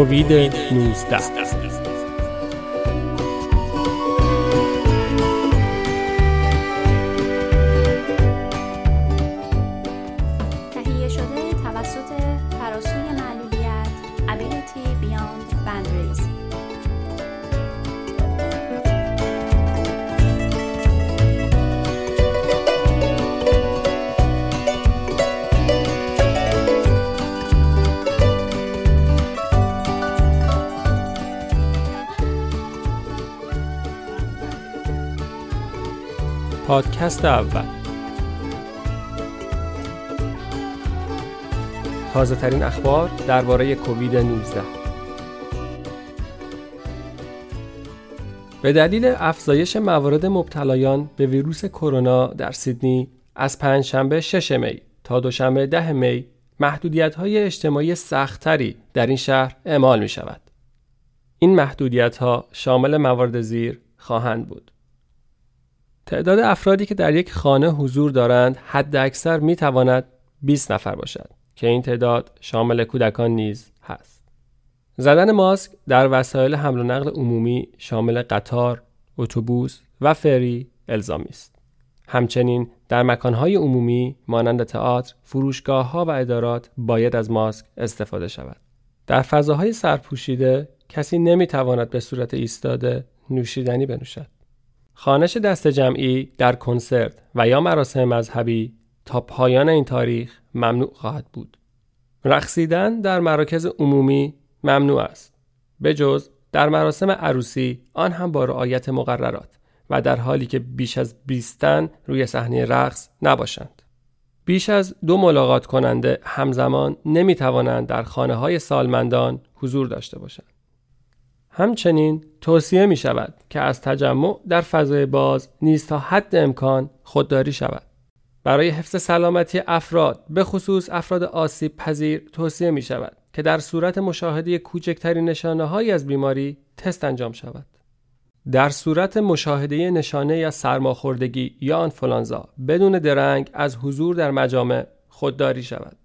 کووید 19 پادکست اول تازه ترین اخبار درباره کووید 19 به دلیل افزایش موارد مبتلایان به ویروس کرونا در سیدنی از پنجشنبه 6 می تا دوشنبه 10 می محدودیت های اجتماعی سختتری در این شهر اعمال می شود. این محدودیت ها شامل موارد زیر خواهند بود. تعداد افرادی که در یک خانه حضور دارند حد اکثر می تواند 20 نفر باشد که این تعداد شامل کودکان نیز هست. زدن ماسک در وسایل حمل و نقل عمومی شامل قطار، اتوبوس و فری الزامی است. همچنین در مکانهای عمومی مانند تئاتر، فروشگاه و ادارات باید از ماسک استفاده شود. در فضاهای سرپوشیده کسی نمی‌تواند به صورت ایستاده نوشیدنی بنوشد. خانش دست جمعی در کنسرت و یا مراسم مذهبی تا پایان این تاریخ ممنوع خواهد بود. رقصیدن در مراکز عمومی ممنوع است. به جز در مراسم عروسی آن هم با رعایت مقررات و در حالی که بیش از 20 روی صحنه رقص نباشند. بیش از دو ملاقات کننده همزمان نمی توانند در خانه های سالمندان حضور داشته باشند. همچنین توصیه می شود که از تجمع در فضای باز نیز تا حد امکان خودداری شود. برای حفظ سلامتی افراد به خصوص افراد آسیب پذیر توصیه می شود که در صورت مشاهده کوچکترین نشانه های از بیماری تست انجام شود. در صورت مشاهده نشانه یا سرماخوردگی یا آنفولانزا بدون درنگ از حضور در مجامع خودداری شود.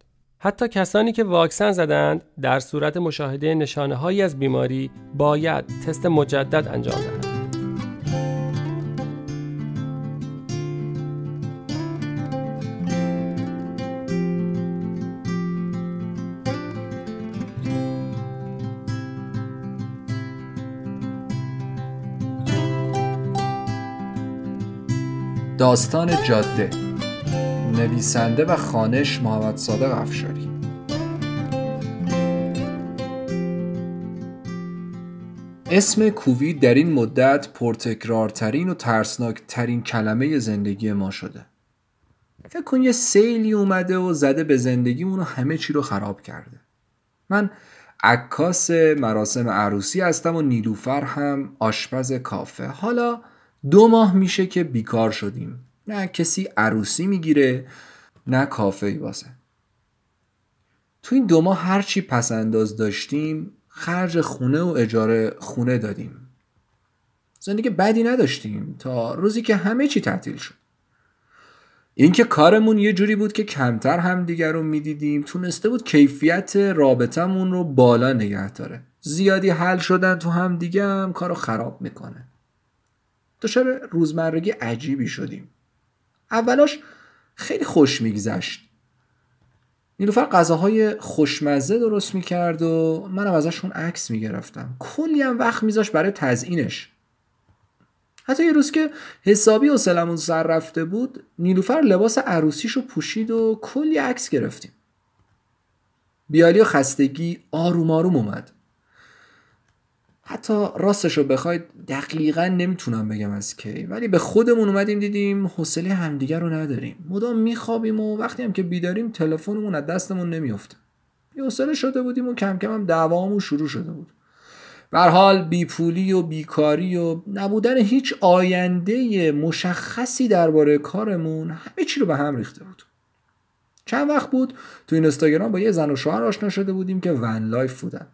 حتی کسانی که واکسن زدند در صورت مشاهده نشانه هایی از بیماری باید تست مجدد انجام دهند. داستان جاده نویسنده و خانش محمد صادق افشاری. اسم کووید در این مدت پرتکرارترین و ترسناکترین کلمه زندگی ما شده. فکر کن یه سیلی اومده و زده به زندگیمون و همه چی رو خراب کرده. من عکاس مراسم عروسی هستم و نیلوفر هم آشپز کافه. حالا دو ماه میشه که بیکار شدیم. نه کسی عروسی می‌گیره نه کافه ای واسه. تو این دو ماه هرچی پس انداز داشتیم خرج خونه و اجاره خونه دادیم. زندگی بدی نداشتیم تا روزی که همه چی تعطیل شد. اینکه کارمون یه جوری بود که کمتر همدیگر رو می‌دیدیم تونسته بود کیفیت رابطمون رو بالا نگه داره. زیادی حل شدن تو هم دیگه هم کار رو خراب می‌کنه. دچار روزمرگی عجیبی شدیم. اولاش خیلی خوش میگذشت. نیلوفر غذاهای خوشمزه درست می‌کرد و منم ازشون عکس می‌گرفتم. کلی هم وقت میذاش برای تزئینش. حتی یه روز که حسابی و سلمون سر رفته بود نیلوفر لباس عروسیشو پوشید و کلی عکس گرفتیم. بیالی و خستگی آروم آروم اومد. حتی راستش رو بخواید دقیقا نمی‌تونم بگم از کی ولی به خودمون اومدیم دیدیم حوصله همدیگر رو نداریم. مدام میخوابیم و وقتی هم که بیداریم تلفنمون از دستمون نمیافته حوصله شده بودیم و کم کم هم دعوامون شروع شده بود. به حال بیپولی و بیکاری و نبودن هیچ آینده مشخصی درباره کارمون همه چی رو به هم ریخته بود. چند وقت بود تو این اینستاگرام با یه زن و شوهر آشنا شده بودیم که van life بودن.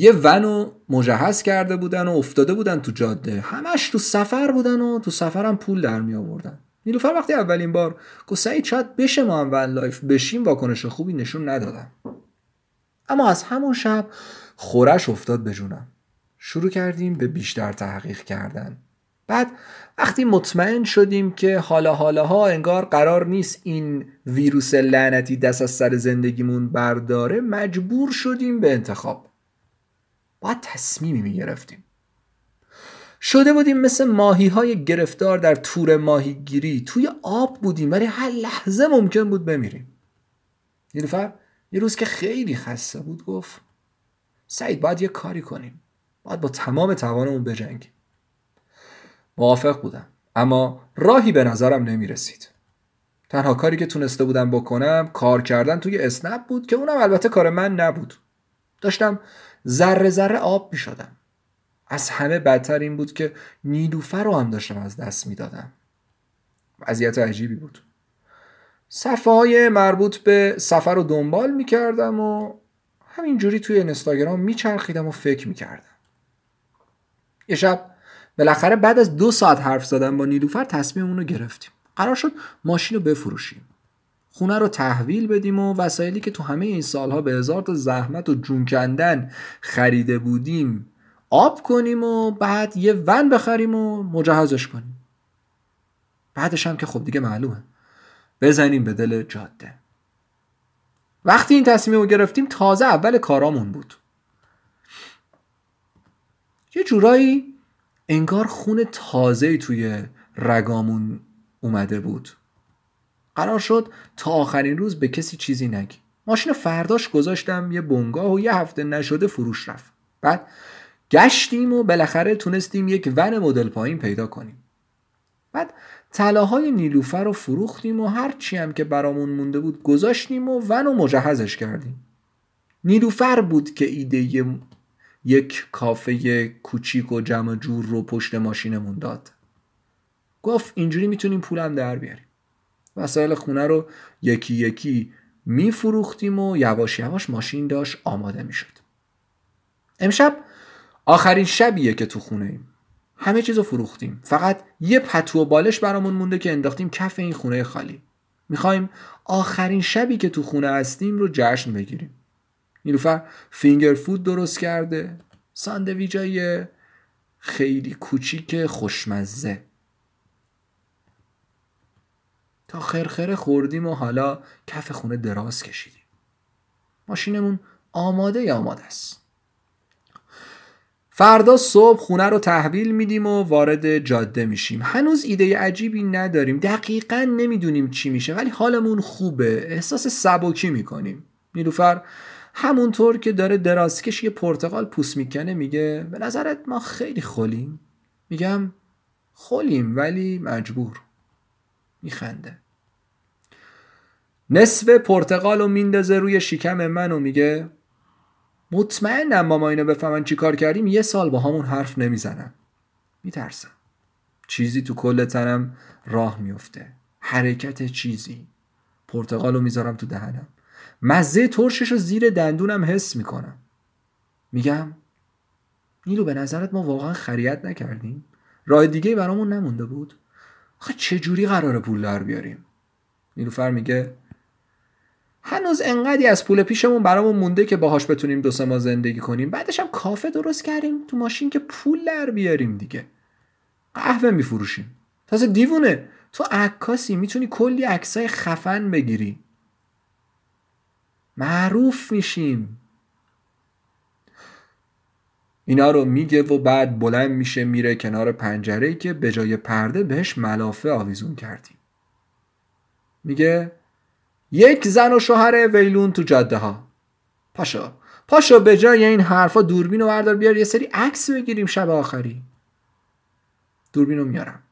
یه ونو مجهز کرده بودن و افتاده بودن تو جاده. همش تو سفر بودن و تو سفرم پول در می آوردن. نیلوفر وقتی اولین بار گفت سعید شاید بشه ما هم van life بشیم واکنش خوبی نشون ندادم. اما از همون شب خوره‌ش افتاد به جونم. شروع کردیم به بیشتر تحقیق کردن. بعد وقتی مطمئن شدیم که حالا حالاها انگار قرار نیست این ویروس لعنتی دست از سر زندگیمون برداره مجبور شدیم به انتخاب. باید تصمیمی می‌گرفتیم. شده بودیم مثل ماهی های گرفتار در تور ماهیگیری. توی آب بودیم ولی هر لحظه ممکن بود بمیریم. نیلوفر یه روز که خیلی خسته بود گفت سعید باید یه کاری کنیم. باید با تمام توانمون بجنگیم. موافق بودم اما راهی به نظرم نمی رسید تنها کاری که تونسته بودم بکنم کار کردن توی اسنپ بود که اونم البته کار من نبود. داشتم ذره ذره آب می شدم از همه بدتر این بود که نیلوفر رو هم داشتم از دست می‌دادم. وضعیت عجیبی بود. صفحه های مربوط به سفر رو دنبال می‌کردم و همینجوری توی اینستاگرام میچرخیدم و فکر می‌کردم. یه شب بالاخره بعد از دو ساعت حرف زدن با نیلوفر تصمیممون رو گرفتیم. قرار شد ماشین رو بفروشیم. خونه رو تحویل بدیم و وسایلی که تو همه این سالها به هزار تا زحمت و جون کندن خریده بودیم آب کنیم و بعد یه ون بخریم و مجهزش کنیم. بعدش هم که خب دیگه معلومه. بزنیم به دل جاده. وقتی این تصمیم رو گرفتیم تازه اول کارامون بود. یه جورایی انگار خون تازه توی رگامون اومده بود. قرار شد تا آخرین روز به کسی چیزی نگی. ماشین فرداش گذاشتم یه بنگاه و یه هفته نشده فروش رفت. بعد گشتیم و بالاخره تونستیم یک ون مدل پایین پیدا کنیم. بعد طلاهای نیلوفر رو فروختیم و هرچی هم که برامون مونده بود گذاشتیم و ون و مجهزش کردیم. نیلوفر بود که ایده یک کافه کوچیک و جمع جور رو پشت ماشینمون داد. گفت اینجوری می‌تونیم پولم در بیاریم. وسایل خونه رو یکی یکی میفروختیم و یواش یواش ماشین داشت آماده می‌شد. امشب آخرین شبیه که تو خونه ایم. همه چیزو فروختیم. فقط یه پتو و بالش برامون مونده که انداختیم کف این خونه خالی. می‌خوایم آخرین شبی که تو خونه هستیم رو جشن بگیریم. نیلوفر فینگر فود درست کرده. ساندویجای خیلی کوچیک خوشمزه. تا خرخره خوردیم و حالا کف خونه دراز کشیدیم. ماشینمون آماده یا آماده است. فردا صبح خونه رو تحویل میدیم و وارد جاده میشیم. هنوز ایده عجیبی نداریم. دقیقا نمی‌دونیم چی میشه ولی حالمون خوبه. احساس سبکی می‌کنیم. نیلوفر همونطور که داره درازکش یه پرتقال پوست می‌کنه میگه به نظرت ما خیلی خولیم؟ میگم خولیم ولی مجبور. میخنده. نصف پرتقال رو میندازه روی شکم من و میگه مطمئنم ماما اینو بفهمن چی کار کردیم یه سال با همون حرف نمی‌زنن. میترسم. چیزی تو کل تنم راه میفته. حرکت چیزی. پرتقال رو می‌ذارم تو دهنم. مزه ترشش رو زیر دندونم حس می‌کنم. میگم نیلو به نظرت ما واقعا خریت نکردیم؟ راه دیگه برامون نمونده بود؟ آخه چجوری قرار پول در بیاریم؟ نیلوفر میگه هنوز انقدی از پول پیشمون برامون مونده که باهاش بتونیم دو سه ماه زندگی کنیم. بعدش هم کافه درست کردیم تو ماشین که پول در بیاریم دیگه. قهوه میفروشیم. تازه دیوونه. تو عکاسی می‌تونی کلی عکسای خفن بگیری. معروف میشیم. اینا رو میگه و بعد بلند میشه میره کنار پنجره که به جای پرده بهش ملافه آویزون کردیم. میگه یک زن و شوهر ویلون تو جاده ها پاشا پاشا به جای این حرفا دوربین رو بردار بیار یه سری عکس بگیریم شب آخری. دوربین رو میارم.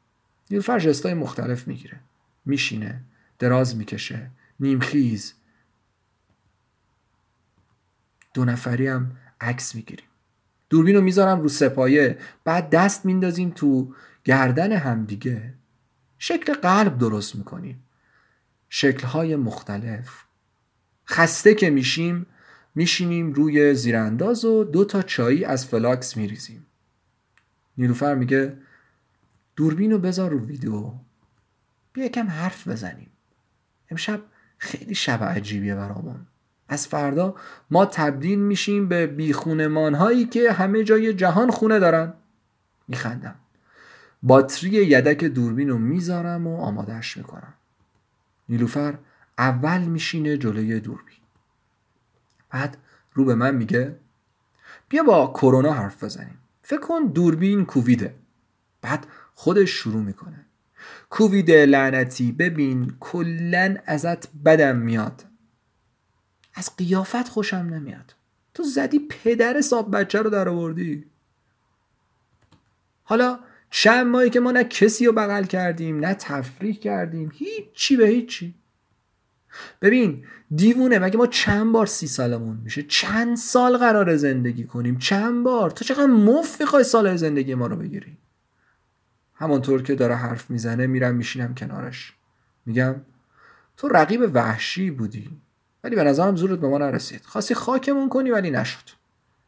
نیلوفر جستای مختلف می‌گیره. میشینه دراز می‌کشه نیمخیز. دو نفری هم عکس می‌گیریم. دوربین رو می‌ذارم رو سپایه. بعد دست میندازیم تو گردن همدیگه شکل قلب درست می‌کنیم. شکلهای مختلف. خسته که میشیم میشینیم روی زیرانداز و دو تا چایی از فلاکس میریزیم. نیلوفر میگه دوربین رو بذار رو ویدیو. بیا یکم حرف بزنیم. امشب خیلی شب عجیبیه برامون. از فردا ما تبدیل میشیم به بیخونمان هایی که همه جای جهان خونه دارن. میخندم. باتری یدک دوربین رو می‌ذارم و آمادهش می‌کنم. نیلوفر اول میشینه جلوی دوربین. بعد رو به من میگه بیا با کرونا حرف بزنیم. فکر کن دوربین کوویده. بعد خودش شروع می‌کنه. کووید لعنتی ببین کلا ازت بدم میاد. از قیافت خوشم نمیاد. تو زدی پدر صاحب بچه رو در آوردی. حالا چند ماهی که ما نه کسی رو بغل کردیم نه تفریح کردیم هیچی به هیچی. ببین دیوونه مگه ما چند بار سی سالمون میشه؟ چند سال قرار زندگی کنیم؟ چند بار؟ تو چقدر مف می‌خوای سال زندگی ما رو بگیری؟ همانطور که داره حرف می‌زنه میرم میشینم کنارش. میگم تو رقیب وحشی بودی. ولی به نظرم زورت به ما نرسید. خواستی خاکمون کنی ولی نشد.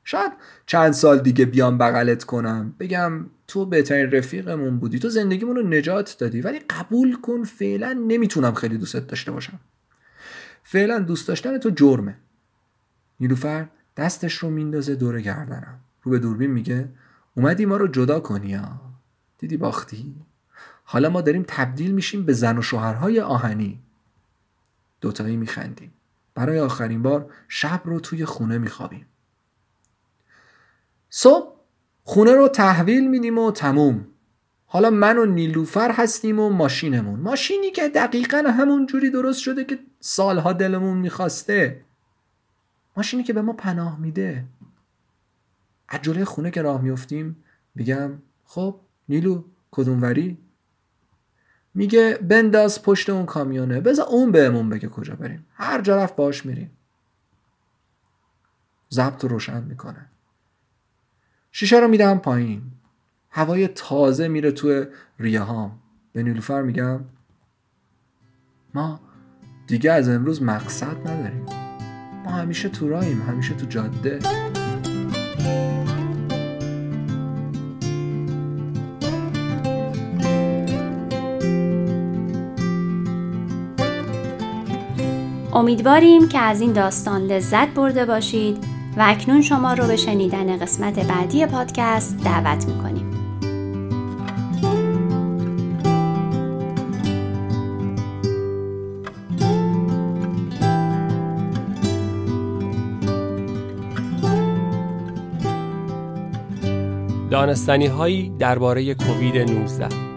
شاید چند سال دیگه بیام بغلت کنم. بگم تو بهترین رفیقمون بودی. تو زندگیمون رو نجات دادی. ولی قبول کن فعلا نمی‌تونم خیلی دوستت داشته باشم. فعلا دوست داشتن تو جرمه. نیلوفر دستش رو میندازه دور گردنم. رو به دوربین میگه اومدی ما رو جدا کنی ها. دیدی باختی؟ حالا ما داریم تبدیل میشیم به زن و شوهرهای آهنی. دوتایی میخندیم. برای آخرین بار شب رو توی خونه میخوابیم. صبح خونه رو تحویل میدیم و تموم. حالا من و نیلوفر هستیم و ماشینمون. ماشینی که دقیقا همون جوری درست شده که سالها دلمون می‌خواسته. ماشینی که به ما پناه میده. از جلوی خونه که راه میفتیم میگم خب نیلو کدوم وری میگه بنداز پشت اون کامیونه. بذار اون بهمون بگه کجا بریم. هر جا رفت باش میریم. ضبط روشن می‌کنه. شیشه رو میدم پایین. هوای تازه میره تو ریه هام به نیلوفر میگم ما دیگه از امروز مقصد نداریم. ما همیشه تو راهیم همیشه تو جاده. امیدواریم که از این داستان لذت برده باشید و اکنون شما رو به شنیدن قسمت بعدی پادکست دعوت می‌کنیم. دانستنی هایی درباره کووید 19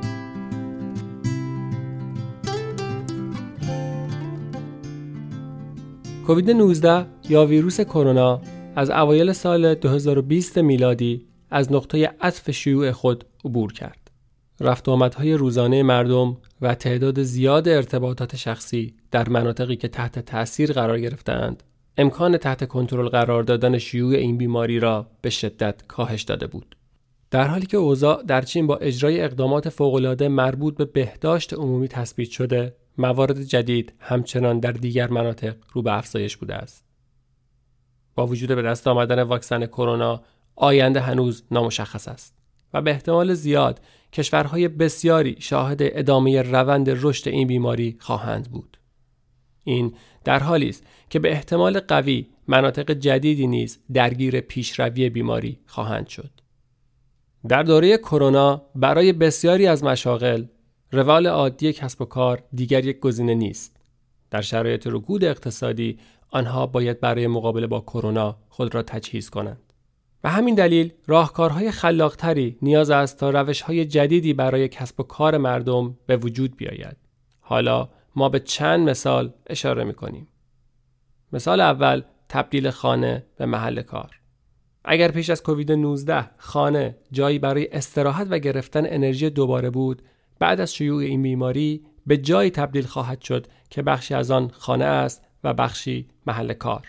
کووید 19 یا ویروس کرونا از اوایل سال 2020 میلادی از نقطه عطف شیوع خود عبور کرد. رفت آمدهای روزانه مردم و تعداد زیاد ارتباطات شخصی در مناطقی که تحت تأثیر قرار گرفتند امکان تحت کنترل قرار دادن شیوع این بیماری را به شدت کاهش داده بود. در حالی که اوضاع در چین با اجرای اقدامات فوق‌العاده مربوط به بهداشت عمومی تثبیت شده، موارد جدید همچنان در دیگر مناطق رو به افزایش بوده است. با وجود به دست آمدن واکسن کرونا، آینده هنوز نامشخص است و به احتمال زیاد کشورهای بسیاری شاهد ادامه روند رشد این بیماری خواهند بود. این در حالی است که به احتمال قوی مناطق جدیدی نیز درگیر پیشروی بیماری خواهند شد. در دوره کرونا برای بسیاری از مشاغل روال عادی کسب و کار دیگر یک گزینه نیست. در شرایط رکود اقتصادی آنها باید برای مقابله با کرونا خود را تجهیز کنند. و همین دلیل راهکارهای خلاقتری نیاز است تا روشهای جدیدی برای کسب و کار مردم به وجود بیاید. حالا ما به چند مثال اشاره می کنیم. مثال اول تبدیل خانه به محل کار. اگر پیش از کووید 19 خانه جایی برای استراحت و گرفتن انرژی دوباره بود بعد از شیوع این بیماری به جایی تبدیل خواهد شد که بخشی از آن خانه است و بخشی محل کار.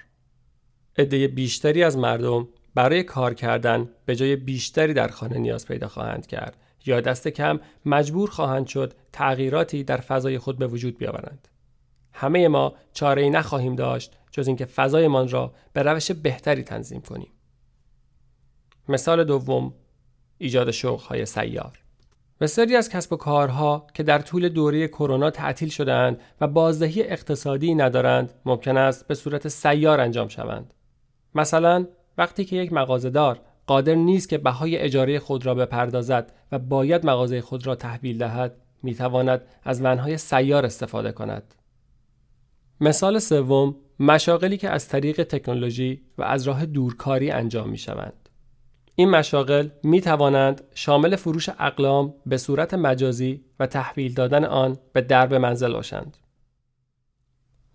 عده بیشتری از مردم برای کار کردن به جای بیشتری در خانه نیاز پیدا خواهند کرد یا دست کم مجبور خواهند شد تغییراتی در فضای خود به وجود بیاورند. همه ما چاره ای نخواهیم داشت جز اینکه فضایمان را به روش بهتری تنظیم کنیم. مثال دوم ایجاد های سیار. بسیاری از کسب و کارها که در طول دوره کرونا تعطیل شدهاند و بازدهی اقتصادی ندارند ممکن است به صورت سیار انجام شوند مثلا وقتی که یک مغازهدار قادر نیست که بهای اجاره خود را بپردازد و باید مغازه خود را تحویل دهد می‌تواند از ونهای سیار استفاده کند مثال سوم مشاغلی که از طریق تکنولوژی و از راه دورکاری انجام می شوند. این مشاغل می توانند شامل فروش اقلام به صورت مجازی و تحویل دادن آن به درب منزل باشند.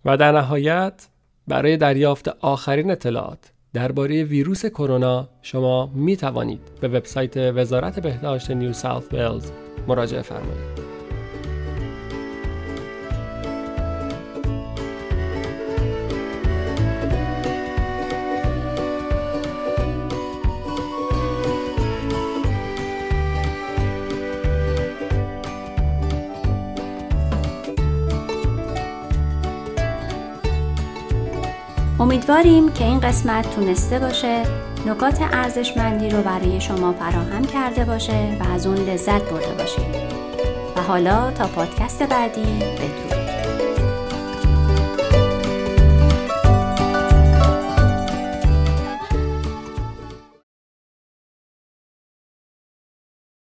و در نهایت برای دریافت آخرین اطلاعات درباره ویروس کرونا شما می توانید به وبسایت وزارت بهداشت نیو ساوت ولز مراجعه فرمایید. امیدواریم که این قسمت تونسته باشه نکات ارزشمندی رو برای شما فراهم کرده باشه و از اون لذت برده باشید. و حالا تا پادکست بعدی بدرود.